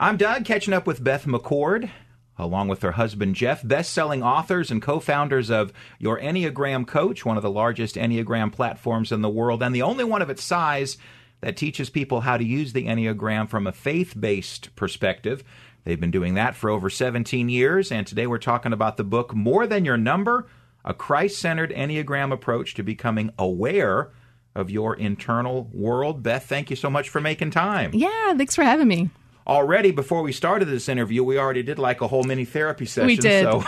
I'm Doug, catching up with Beth McCord, along with her husband Jeff, best selling authors and co founders of Your Enneagram Coach, one of the largest Enneagram platforms in the world, and the only one of its size that teaches people how to use the Enneagram from a faith based perspective. They've been doing that for over 17 years, and today we're talking about the book More Than Your Number A Christ Centered Enneagram Approach to Becoming Aware of Your Internal World. Beth, thank you so much for making time. Yeah, thanks for having me already before we started this interview, we already did like a whole mini therapy session. We did. So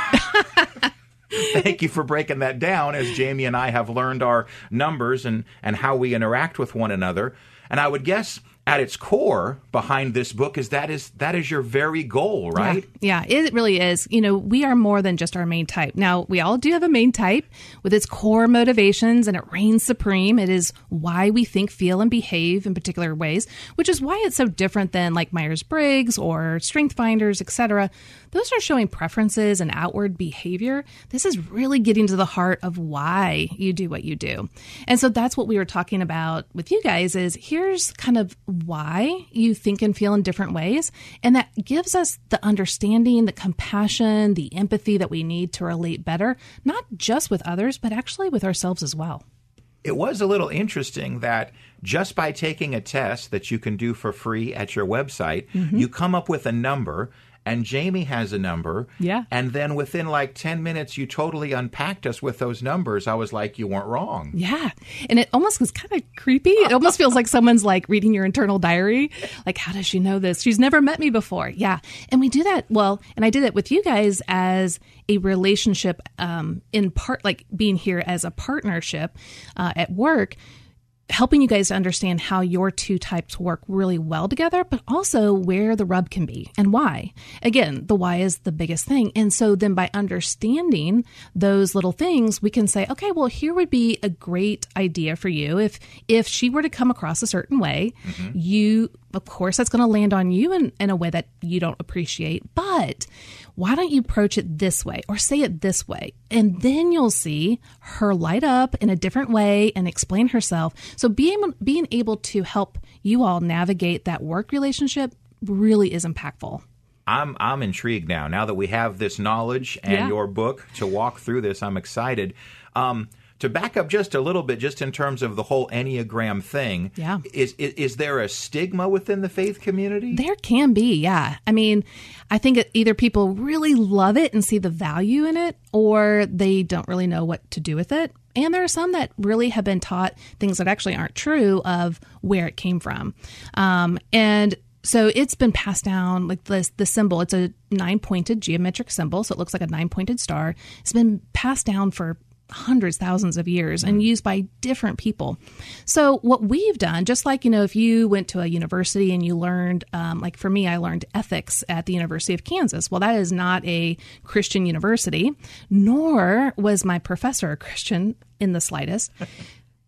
thank you for breaking that down as Jayme and I have learned our numbers and, and how we interact with one another. And I would guess at its core behind this book is that is that is your very goal, right? Yeah, yeah, it really is. You know, we are more than just our main type. Now, we all do have a main type with its core motivations and it reigns supreme. It is why we think, feel, and behave in particular ways, which is why it's so different than like Myers-Briggs or Strength Finders, etc. Those are showing preferences and outward behavior. This is really getting to the heart of why you do what you do. And so that's what we were talking about with you guys is here's kind of why you think and feel in different ways. And that gives us the understanding, the compassion, the empathy that we need to relate better, not just with others, but actually with ourselves as well. It was a little interesting that just by taking a test that you can do for free at your website, mm-hmm. you come up with a number and Jayme has a number. Yeah. And then within like 10 minutes, you totally unpacked us with those numbers. I was like, you weren't wrong. Yeah. And it almost was kind of creepy. It almost feels like someone's like reading your internal diary. Like, how does she know this? She's never met me before. Yeah. And we do that. Well, and I did it with you guys as a relationship um, in part, like being here as a partnership uh, at work helping you guys to understand how your two types work really well together, but also where the rub can be and why. Again, the why is the biggest thing. And so then by understanding those little things, we can say, okay, well, here would be a great idea for you. If if she were to come across a certain way, mm-hmm. you of course that's going to land on you in, in a way that you don't appreciate. But why don't you approach it this way or say it this way? And then you'll see her light up in a different way and explain herself. So being, being able to help you all navigate that work relationship really is impactful. I'm I'm intrigued now. Now that we have this knowledge and yeah. your book to walk through this, I'm excited. Um, to back up just a little bit, just in terms of the whole Enneagram thing, yeah. is, is, is there a stigma within the faith community? There can be, yeah. I mean, I think either people really love it and see the value in it, or they don't really know what to do with it. And there are some that really have been taught things that actually aren't true of where it came from. Um, and so it's been passed down like this the symbol it's a nine pointed geometric symbol so it looks like a nine pointed star it's been passed down for hundreds, thousands of years and mm. used by different people. So, what we've done, just like, you know, if you went to a university and you learned, um, like for me, I learned ethics at the University of Kansas. Well, that is not a Christian university, nor was my professor a Christian in the slightest.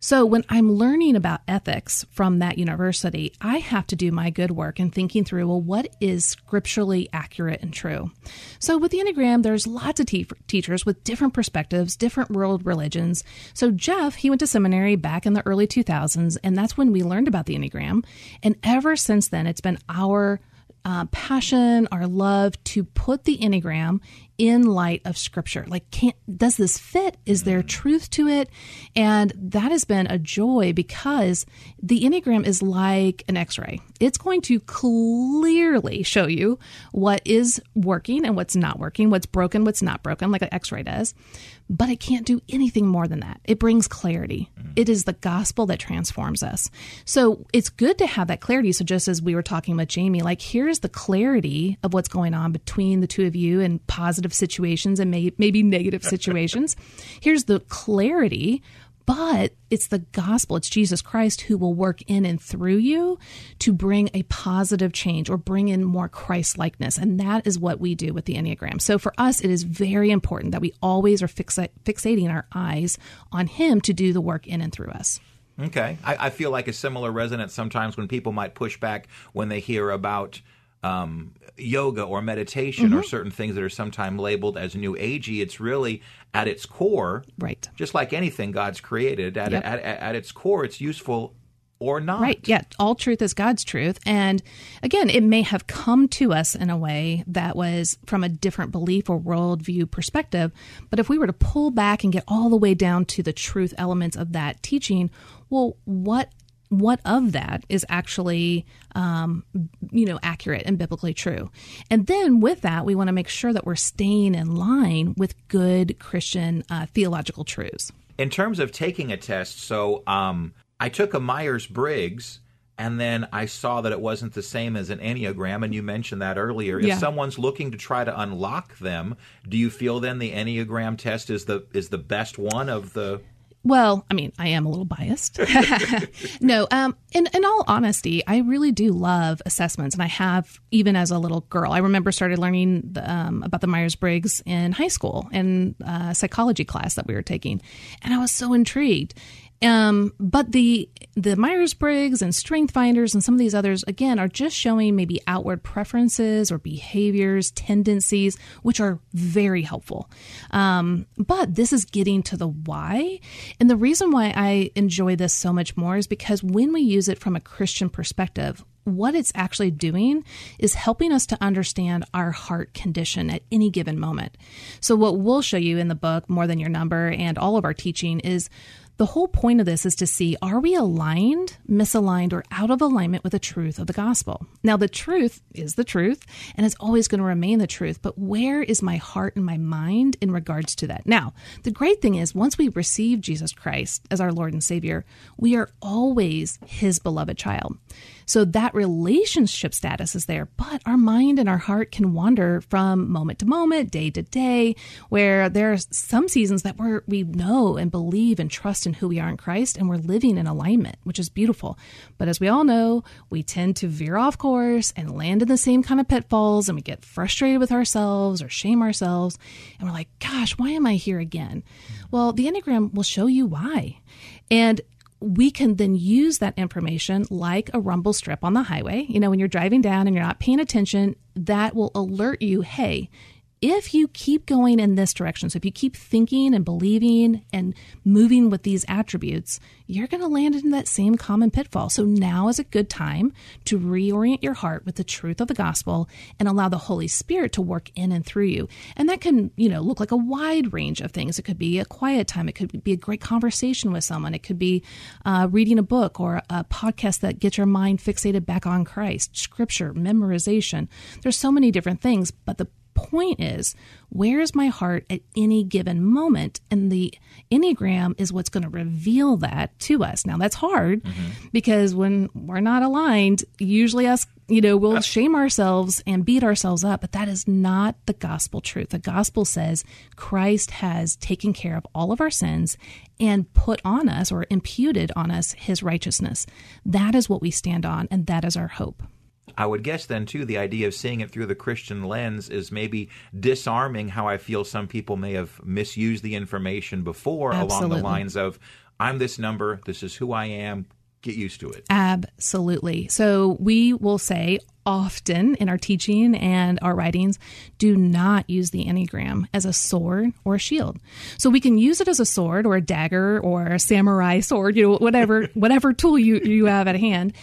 So, when I'm learning about ethics from that university, I have to do my good work in thinking through, well, what is scripturally accurate and true? So, with the Enneagram, there's lots of te- teachers with different perspectives, different world religions. So, Jeff, he went to seminary back in the early 2000s, and that's when we learned about the Enneagram. And ever since then, it's been our uh, passion, our love to put the Enneagram in light of scripture. Like, can't, does this fit? Is there mm. truth to it? And that has been a joy because the Enneagram is like an x ray. It's going to clearly show you what is working and what's not working, what's broken, what's not broken, like an x ray does but it can't do anything more than that. It brings clarity. Mm. It is the gospel that transforms us. So it's good to have that clarity. So just as we were talking with Jayme, like here's the clarity of what's going on between the two of you in positive situations and may, maybe negative situations. here's the clarity but it's the gospel, it's Jesus Christ who will work in and through you to bring a positive change or bring in more Christ likeness. And that is what we do with the Enneagram. So for us, it is very important that we always are fixa- fixating our eyes on Him to do the work in and through us. Okay. I, I feel like a similar resonance sometimes when people might push back when they hear about um, yoga or meditation mm-hmm. or certain things that are sometimes labeled as new agey. It's really at its core, right? Just like anything God's created, at, yep. at, at, at its core, it's useful or not. Right. Yeah. All truth is God's truth. And again, it may have come to us in a way that was from a different belief or worldview perspective. But if we were to pull back and get all the way down to the truth elements of that teaching, well, what what of that is actually um, you know accurate and biblically true and then with that we want to make sure that we're staying in line with good christian uh, theological truths in terms of taking a test so um, i took a myers-briggs and then I saw that it wasn't the same as an Enneagram, and you mentioned that earlier. Yeah. If someone's looking to try to unlock them, do you feel then the Enneagram test is the is the best one of the well, I mean, I am a little biased. no, um, in, in all honesty, I really do love assessments, and I have even as a little girl. I remember started learning the, um, about the Myers Briggs in high school in a psychology class that we were taking, and I was so intrigued. Um, but the the Myers Briggs and Strength Finders and some of these others again are just showing maybe outward preferences or behaviors, tendencies, which are very helpful. Um, but this is getting to the why, and the reason why I enjoy this so much more is because when we use it from a Christian perspective, what it's actually doing is helping us to understand our heart condition at any given moment. So, what we'll show you in the book, More Than Your Number, and all of our teaching is the whole point of this is to see are we aligned, misaligned, or out of alignment with the truth of the gospel? Now, the truth is the truth and it's always going to remain the truth, but where is my heart and my mind in regards to that? Now, the great thing is once we receive Jesus Christ as our Lord and Savior, we are always His beloved child. So that relationship status is there, but our mind and our heart can wander from moment to moment, day to day, where there are some seasons that we're, we know and believe and trust in who we are in Christ and we're living in alignment, which is beautiful. But as we all know, we tend to veer off course and land in the same kind of pitfalls and we get frustrated with ourselves or shame ourselves. And we're like, gosh, why am I here again? Well, the Enneagram will show you why. And we can then use that information like a rumble strip on the highway. You know, when you're driving down and you're not paying attention, that will alert you hey, if you keep going in this direction, so if you keep thinking and believing and moving with these attributes, you're going to land in that same common pitfall. So now is a good time to reorient your heart with the truth of the gospel and allow the Holy Spirit to work in and through you. And that can, you know, look like a wide range of things. It could be a quiet time. It could be a great conversation with someone. It could be uh, reading a book or a podcast that gets your mind fixated back on Christ, scripture, memorization. There's so many different things, but the point is, where is my heart at any given moment? And the Enneagram is what's going to reveal that to us. Now, that's hard mm-hmm. because when we're not aligned, usually us, you know, we'll shame ourselves and beat ourselves up, but that is not the gospel truth. The gospel says Christ has taken care of all of our sins and put on us or imputed on us his righteousness. That is what we stand on, and that is our hope. I would guess then too the idea of seeing it through the Christian lens is maybe disarming how I feel some people may have misused the information before Absolutely. along the lines of I'm this number, this is who I am, get used to it. Absolutely. So we will say often in our teaching and our writings do not use the Enneagram as a sword or a shield. So we can use it as a sword or a dagger or a samurai sword, you know, whatever whatever tool you, you have at hand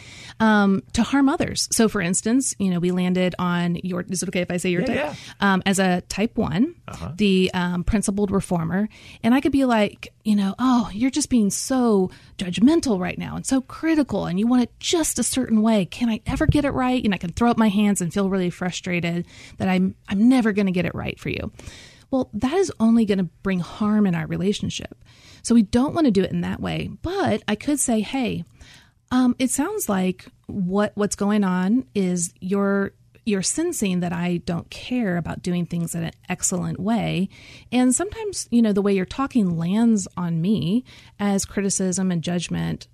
um, to harm others. So, for instance, you know, we landed on your. Is it okay if I say your yeah, type? Yeah. Um, as a type one, uh-huh. the um, principled reformer, and I could be like, you know, oh, you're just being so judgmental right now and so critical, and you want it just a certain way. Can I ever get it right? And I can throw up my hands and feel really frustrated that I'm I'm never going to get it right for you. Well, that is only going to bring harm in our relationship. So we don't want to do it in that way. But I could say, hey, um, it sounds like what what's going on is you're you're sensing that I don't care about doing things in an excellent way. And sometimes, you know, the way you're talking lands on me as criticism and judgment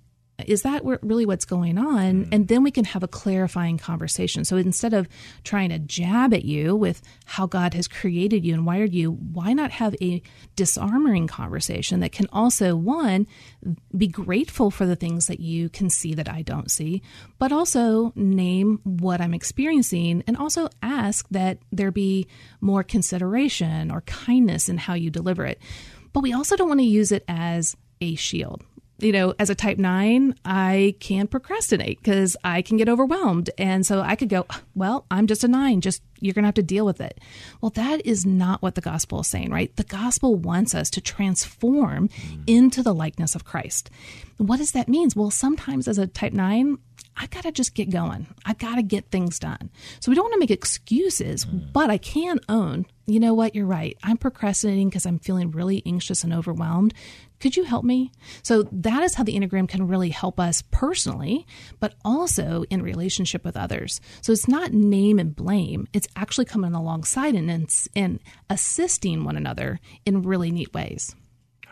is that really what's going on? Mm. And then we can have a clarifying conversation. So instead of trying to jab at you with how God has created you and wired you, why not have a disarming conversation that can also, one, be grateful for the things that you can see that I don't see, but also name what I'm experiencing and also ask that there be more consideration or kindness in how you deliver it. But we also don't want to use it as a shield you know, as a type nine, I can procrastinate because I can get overwhelmed. And so I could go, well, I'm just a nine, just you're going to have to deal with it. Well, that is not what the gospel is saying, right? The gospel wants us to transform mm. into the likeness of Christ. What does that mean? Well, sometimes as a type nine, I got to just get going. I got to get things done. So we don't want to make excuses, mm. but I can own, you know what, you're right. I'm procrastinating because I'm feeling really anxious and overwhelmed. Could you help me? So that is how the Enneagram can really help us personally, but also in relationship with others. So it's not name and blame. It's actually coming alongside and, and assisting one another in really neat ways.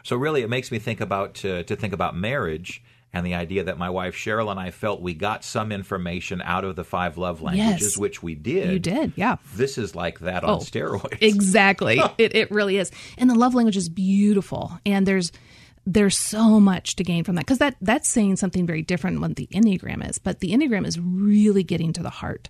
So really, it makes me think about to, to think about marriage and the idea that my wife Cheryl and I felt we got some information out of the five love languages, yes. which we did. You did, yeah. This is like that on oh, steroids. Exactly. it, it really is. And the love language is beautiful. And there's there's so much to gain from that because that that's saying something very different than the enneagram is but the enneagram is really getting to the heart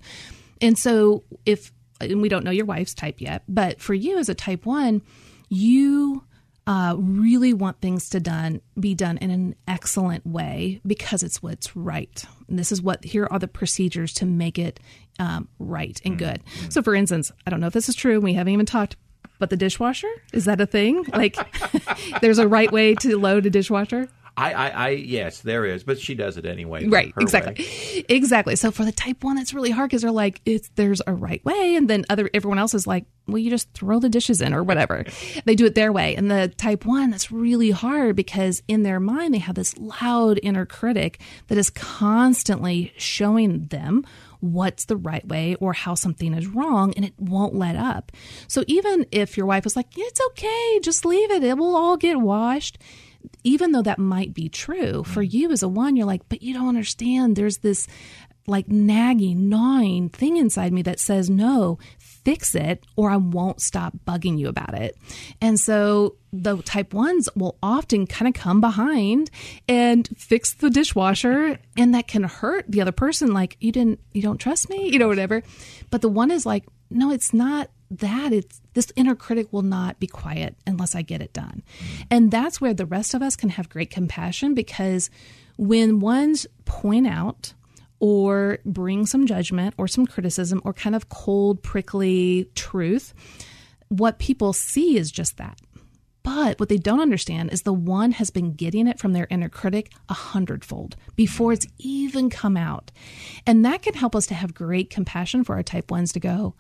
and so if and we don't know your wife's type yet but for you as a type one you uh, really want things to done be done in an excellent way because it's what's right. And this is what here are the procedures to make it um, right and good. Mm-hmm. So, for instance, I don't know if this is true. We haven't even talked but the dishwasher is that a thing? Like, there's a right way to load a dishwasher. I, I, I, yes, there is, but she does it anyway. Right, exactly, way. exactly. So for the type one, that's really hard because they're like, it's there's a right way, and then other everyone else is like, well, you just throw the dishes in or whatever. they do it their way, and the type one, that's really hard because in their mind they have this loud inner critic that is constantly showing them what's the right way or how something is wrong and it won't let up. So even if your wife is like, it's okay, just leave it, it will all get washed. Even though that might be true for mm. you as a one, you're like, but you don't understand. There's this like nagging, gnawing thing inside me that says, no, fix it or I won't stop bugging you about it. And so the type ones will often kind of come behind and fix the dishwasher and that can hurt the other person like you didn't you don't trust me, you know whatever. But the one is like no, it's not that it's this inner critic will not be quiet unless I get it done. And that's where the rest of us can have great compassion because when ones point out or bring some judgment or some criticism or kind of cold, prickly truth, what people see is just that. But what they don't understand is the one has been getting it from their inner critic a hundredfold before it's even come out. And that can help us to have great compassion for our type ones to go,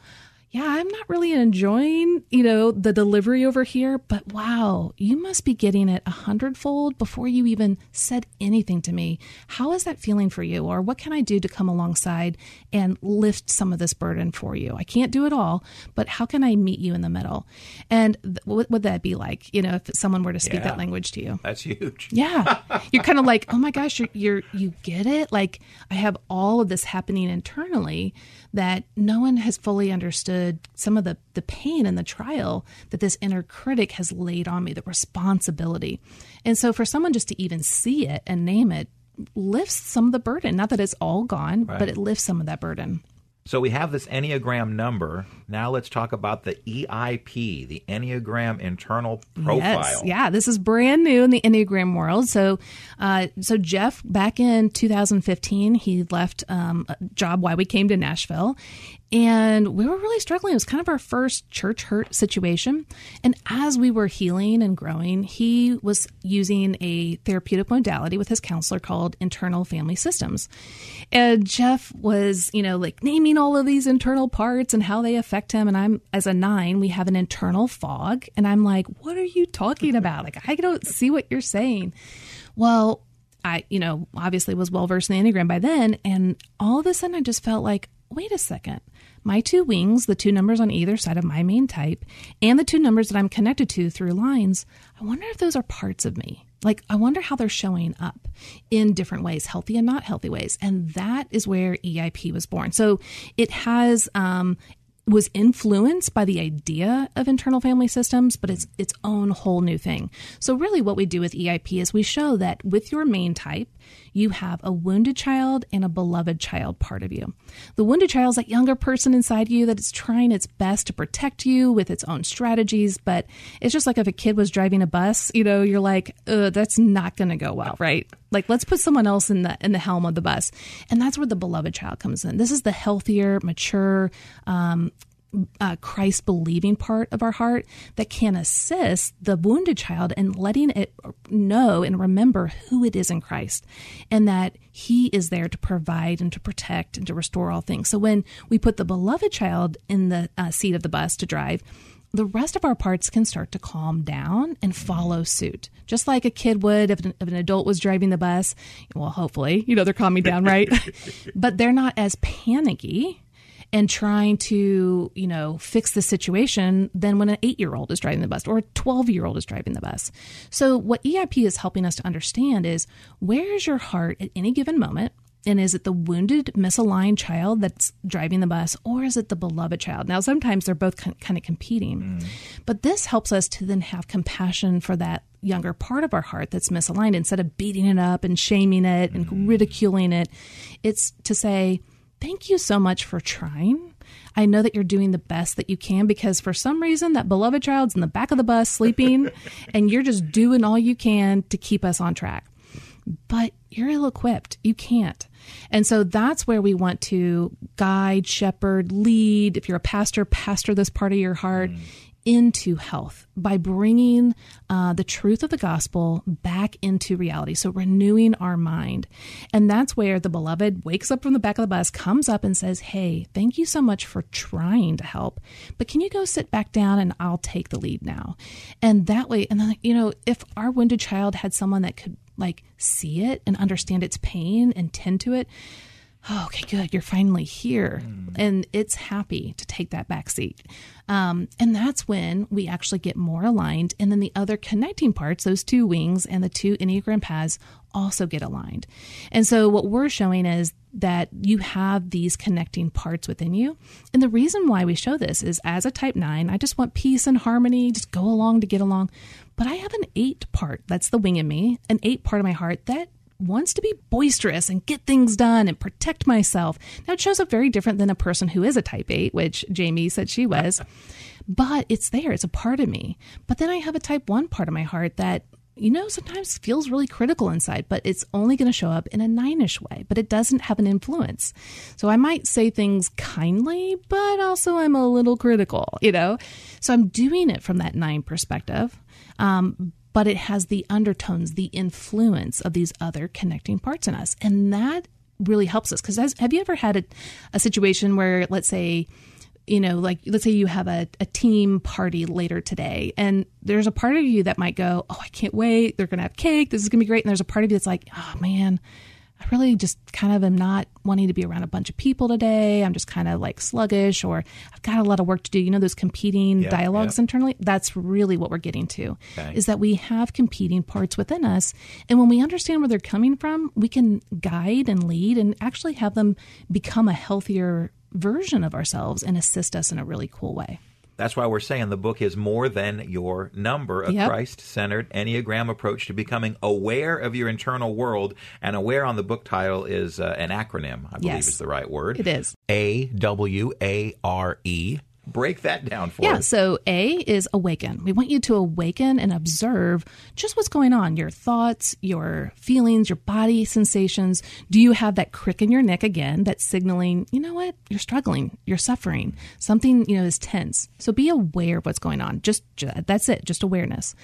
yeah, I'm not really enjoying, you know, the delivery over here, but wow, you must be getting it a hundredfold before you even said anything to me. How is that feeling for you? Or what can I do to come alongside and lift some of this burden for you? I can't do it all, but how can I meet you in the middle? And th- what would that be like, you know, if someone were to speak yeah, that language to you? That's huge. Yeah. you're kind of like, oh my gosh, you're, you're, you get it? Like, I have all of this happening internally that no one has fully understood some of the, the pain and the trial that this inner critic has laid on me, the responsibility. And so for someone just to even see it and name it lifts some of the burden. Not that it's all gone, right. but it lifts some of that burden. So we have this Enneagram number. Now let's talk about the EIP, the Enneagram Internal Profile. Yes, yeah, this is brand new in the Enneagram world. So, uh, so Jeff, back in 2015, he left um, a job Why we came to Nashville, and we were really struggling. It was kind of our first church hurt situation. And as we were healing and growing, he was using a therapeutic modality with his counselor called internal family systems. And Jeff was, you know, like naming all of these internal parts and how they affect him. And I'm, as a nine, we have an internal fog. And I'm like, what are you talking about? Like, I don't see what you're saying. Well, I, you know, obviously was well versed in the Enneagram by then. And all of a sudden I just felt like, wait a second my two wings, the two numbers on either side of my main type, and the two numbers that I'm connected to through lines, I wonder if those are parts of me. Like, I wonder how they're showing up in different ways, healthy and not healthy ways. And that is where EIP was born. So it has um, was influenced by the idea of internal family systems, but it's its own whole new thing. So really what we do with EIP is we show that with your main type, you have a wounded child and a beloved child part of you. The wounded child is that younger person inside you that is trying its best to protect you with its own strategies, but it's just like if a kid was driving a bus, you know, you're like, that's not going to go well, right? Like let's put someone else in the in the helm of the bus, and that's where the beloved child comes in. This is the healthier, mature, um, uh, Christ believing part of our heart that can assist the wounded child in letting it know and remember who it is in Christ and that He is there to provide and to protect and to restore all things. So when we put the beloved child in the uh, seat of the bus to drive, the rest of our parts can start to calm down and follow suit. Just like a kid would if an, if an, adult was driving the bus. Well, hopefully, you know, they're calming down, right? but they're not as panicky and trying to, you know, fix the situation than when an eight year old is driving the bus or a 12 year old is driving the bus. So, what EIP is helping us to understand is where is your heart at any given moment? And is it the wounded, misaligned child that's driving the bus, or is it the beloved child? Now, sometimes they're both kind of competing, mm. but this helps us to then have compassion for that younger part of our heart that's misaligned instead of beating it up and shaming it and mm. ridiculing it. It's to say, thank you so much for trying. I know that you're doing the best that you can because for some reason that beloved child's in the back of the bus sleeping and you're just doing all you can to keep us on track. But you're ill equipped. You can't. And so that's where we want to guide, shepherd, lead. If you're a pastor, pastor this part of your heart. Mm into health by bringing uh, the truth of the gospel back into reality. So, renewing our mind. And that's where the beloved wakes up from the back of the bus, comes up and says, Hey, thank you so much for trying to help, but can you go sit back down and I'll take the lead now? And that way, and then, you know, if our wounded child had someone that could like see it and understand its pain and tend to it, oh, okay, good, you're finally here. Mm. And it's happy to take that back seat. Um, and that's when we actually get more aligned. And then the other connecting parts, those two wings and the two Enneagram paths, also get aligned. And so what we're showing is that you have these connecting parts within you. And the reason why we show this is as a type 9, I just want peace and harmony, just go along to get along. But I have an 8 part, that's the wing in me, an 8 part of my heart that wants to be boisterous and get things done and protect myself. Now, it shows up very different than a person who is a type 8, which Jayme said she was, but it's there. It's a part of me. But then I have a type 1 part of my heart that, you know, sometimes feels really critical inside, but it's only going to show up in a nine-ish way, but it doesn't have an influence. So I might say things kindly, but also I'm a little critical, you know? So I'm doing it from that nine perspective. Um, but it has the undertones, the influence of these other connecting parts in us. And that really helps us. Because have you ever had a, a situation where, let's say, you know, like let's say you have a, a team party later today, and there's a part of you that might go, Oh, I can't wait. They're going to have cake. This is going to be great. And there's a part of you that's like, Oh, man, I really just kind of am not wanting to be around a bunch of people today. I'm just kind of like sluggish, or I've got a lot of work to do. You know, those competing yeah, dialogues yeah. internally. That's really what we're getting to okay. is that we have competing parts within us. And when we understand where they're coming from, we can guide and lead and actually have them become a healthier version of ourselves and assist us in a really cool way. That's why we're saying the book is more than your number, a yep. Christ centered Enneagram approach to becoming aware of your internal world. And aware on the book title is uh, an acronym, I believe yes, is the right word. It is. A W A R E break that down for yeah, us. Yeah, so A is awaken. We want you to awaken and observe just what's going on your thoughts, your feelings, your body sensations. Do you have that crick in your neck again that's signaling, you know what, you're struggling, you're suffering, something, you know, is tense. So be aware of what's going on. Just, just that's it, just awareness.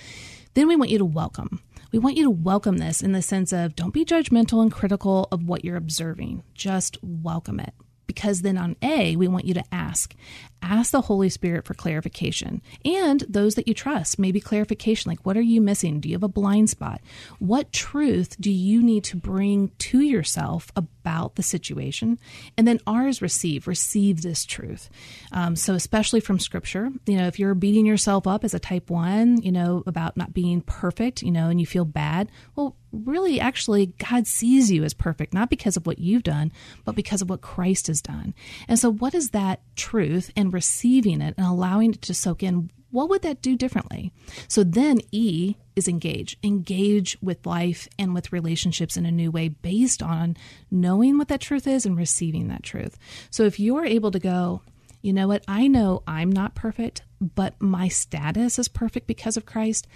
Then we want you to welcome. We want you to welcome this in the sense of don't be judgmental and critical of what you're observing. Just welcome it because then on A, we want you to ask. Ask the Holy Spirit for clarification and those that you trust, maybe clarification like, what are you missing? Do you have a blind spot? What truth do you need to bring to yourself about the situation? And then ours receive, receive this truth. Um, so, especially from scripture, you know, if you're beating yourself up as a type one, you know, about not being perfect, you know, and you feel bad, well, really actually God sees you as perfect, not because of what you've done, but because of what Christ has done. And so, what is that truth and receiving it and allowing it to soak in? What would that do differently? So then E is engage. Engage with life and with relationships in a new way based on knowing what that truth is and receiving that truth. So if you're able to go, you know what, I know I'm not perfect, but my status is perfect because of Christ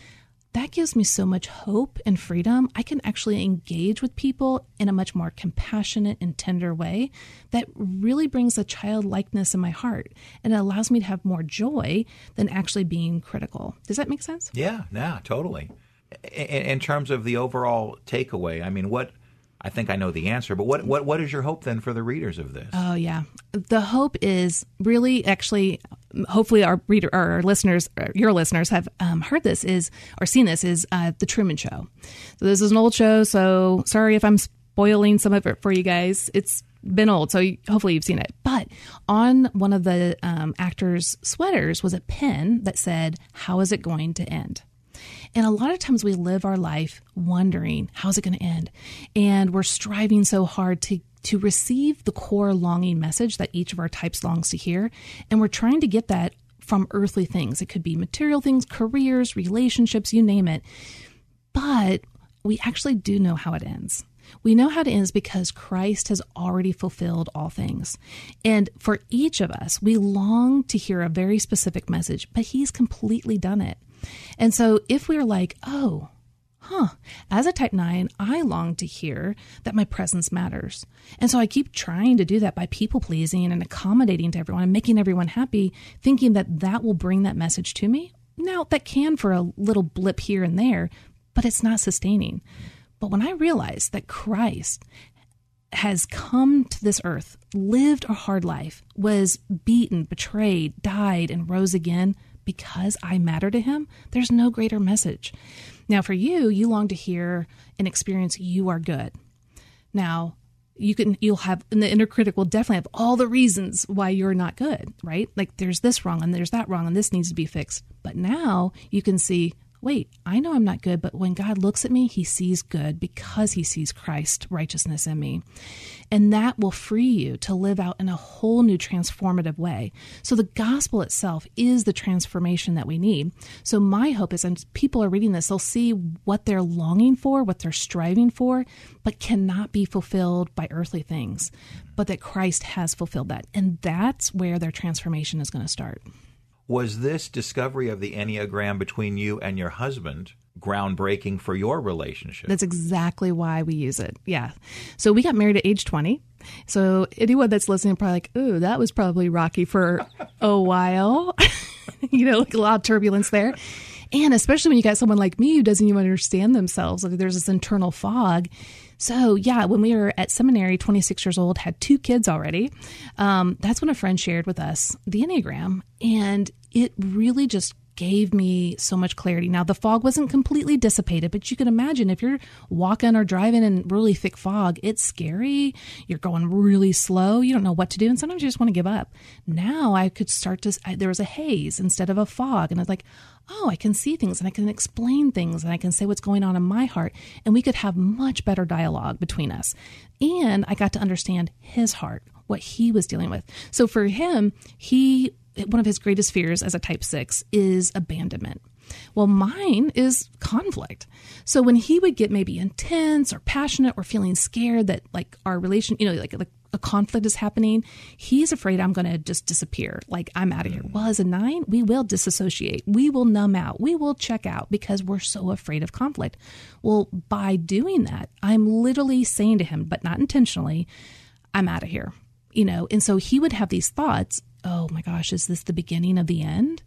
that gives me so much hope and freedom. I can actually engage with people in a much more compassionate and tender way that really brings a childlikeness in my heart and it allows me to have more joy than actually being critical. Does that make sense? Yeah, yeah, totally. In, in terms of the overall takeaway, I mean, what I think I know the answer, but what, what what is your hope then for the readers of this? Oh yeah, the hope is really actually hopefully our reader our listeners, your listeners have um, heard this is or seen this is uh, the Truman Show. So this is an old show, so sorry if I'm spoiling some of it for you guys. It's been old, so hopefully you've seen it. But on one of the um, actors' sweaters was a pin that said, "How is it going to end?" And a lot of times we live our life wondering, how's it going to end? And we're striving so hard to to receive the core longing message that each of our types longs to hear. And we're trying to get that from earthly things. It could be material things, careers, relationships, you name it. But we actually do know how it ends. We know how it ends because Christ has already fulfilled all things. And for each of us, we long to hear a very specific message, but He's completely done it. And so if we're like, oh, huh, as a type 9, I long to hear that my presence matters. And so I keep trying to do that by people pleasing and accommodating to everyone and making everyone happy, thinking that that will bring that message to me. Now, that can for a little blip here and there, but it's not sustaining. But when I realized that Christ has come to this earth, lived a hard life, was beaten, betrayed, died, and rose again because I matter to him, there's no greater message. Now, for you, you long to hear and experience you are good. Now, you can you'll have and the inner critic will definitely have all the reasons why you're not good right like there's this wrong and there's that wrong and this needs to be fixed but now you can see wait, I know I'm not good, but when God looks at me, he sees good because he sees Christ righteousness in me. And that will free you to live out in a whole new transformative way. So the gospel itself is the transformation that we need. So my hope is, and people are reading this, they'll see what they're longing for, what they're striving for, but cannot be fulfilled by earthly things, but that Christ has fulfilled that. And that's where their transformation is going to start. Was this discovery of the Enneagram between you and your husband groundbreaking for your relationship? That's exactly why we use it. Yeah. So we got married at age 20. So anyone that's listening probably like, ooh, that was probably rocky for a while. you know, like a lot of turbulence there. And especially when you got someone like me who doesn't even understand themselves, like there's this internal fog. So, yeah, when we were at seminary, 26 years old, had two kids already, um, that's when a friend shared with us the Enneagram. And it really just gave me so much clarity. Now, the fog wasn't completely dissipated, but you can imagine if you're walking or driving in really thick fog, it's scary. You're going really slow. You don't know what to do. And sometimes you just want to give up. Now I could start to, I, there was a haze instead of a fog. And I was like, oh, I can see things and I can explain things and I can say what's going on in my heart. And we could have much better dialogue between us. And I got to understand his heart, what he was dealing with. So for him, he one of his greatest fears as a type 6 is abandonment. Well, mine is conflict. So when he would get maybe intense or passionate or feeling scared that like our relation, you know, like, like a conflict is happening, he's afraid I'm going to just disappear. Like I'm out of here. Mm. Well, as a nine, we will disassociate. We will numb out. We will check out because we're so afraid of conflict. Well, by doing that, I'm literally saying to him, but not intentionally, I'm out of here. You know, and so he would have these thoughts oh my gosh, is this the beginning of the end?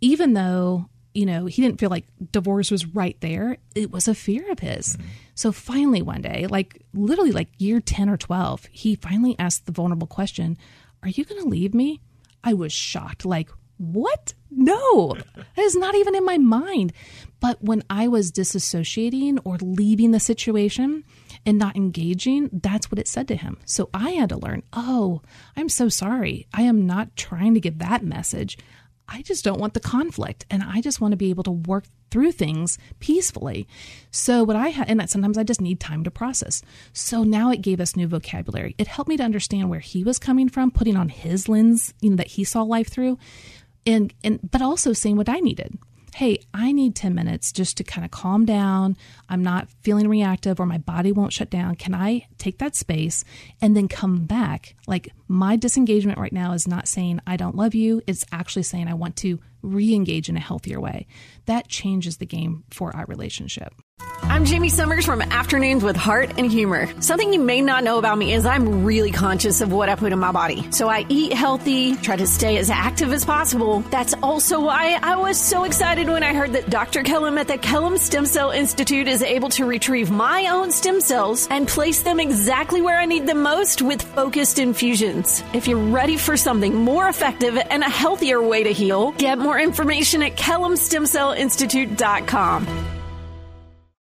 Even though you know, he didn't feel like divorce was right there. It was a fear of his. Mm-hmm. So finally, one day, like literally like year 10 or 12, he finally asked the vulnerable question Are you going to leave me? I was shocked. Like, what? No, that is not even in my mind. But when I was disassociating or leaving the situation and not engaging, that's what it said to him. So I had to learn, oh, I'm so sorry. I am not trying to give that message. I just don't want the conflict and I just want to be able to work through things peacefully. So, what I had, and that sometimes I just need time to process. So now it gave us new vocabulary. It helped me to understand where he was coming from, putting on his lens, you know, that he saw life through, and, and, but also saying what I needed hey, I need 10 minutes just to kind of calm down. I'm not feeling reactive or my body won't shut down. Can I take that space and then come back? Like my disengagement right now is not saying I don't love you, it's actually saying I want to re engage in a healthier way. That changes the game for our relationship. I'm Jamie Summers from Afternoons with Heart and Humor. Something you may not know about me is I'm really conscious of what I put in my body. So I eat healthy, try to stay as active as possible. That's also why I was so excited when I heard that Dr. Kellum at the Kellum Stem Cell Institute is able to retrieve my own stem cells and place them exactly where I need them most with focused infusions. If you're ready for something more effective and a healthier way to heal, get more information at kellumstemcellinstitute.com.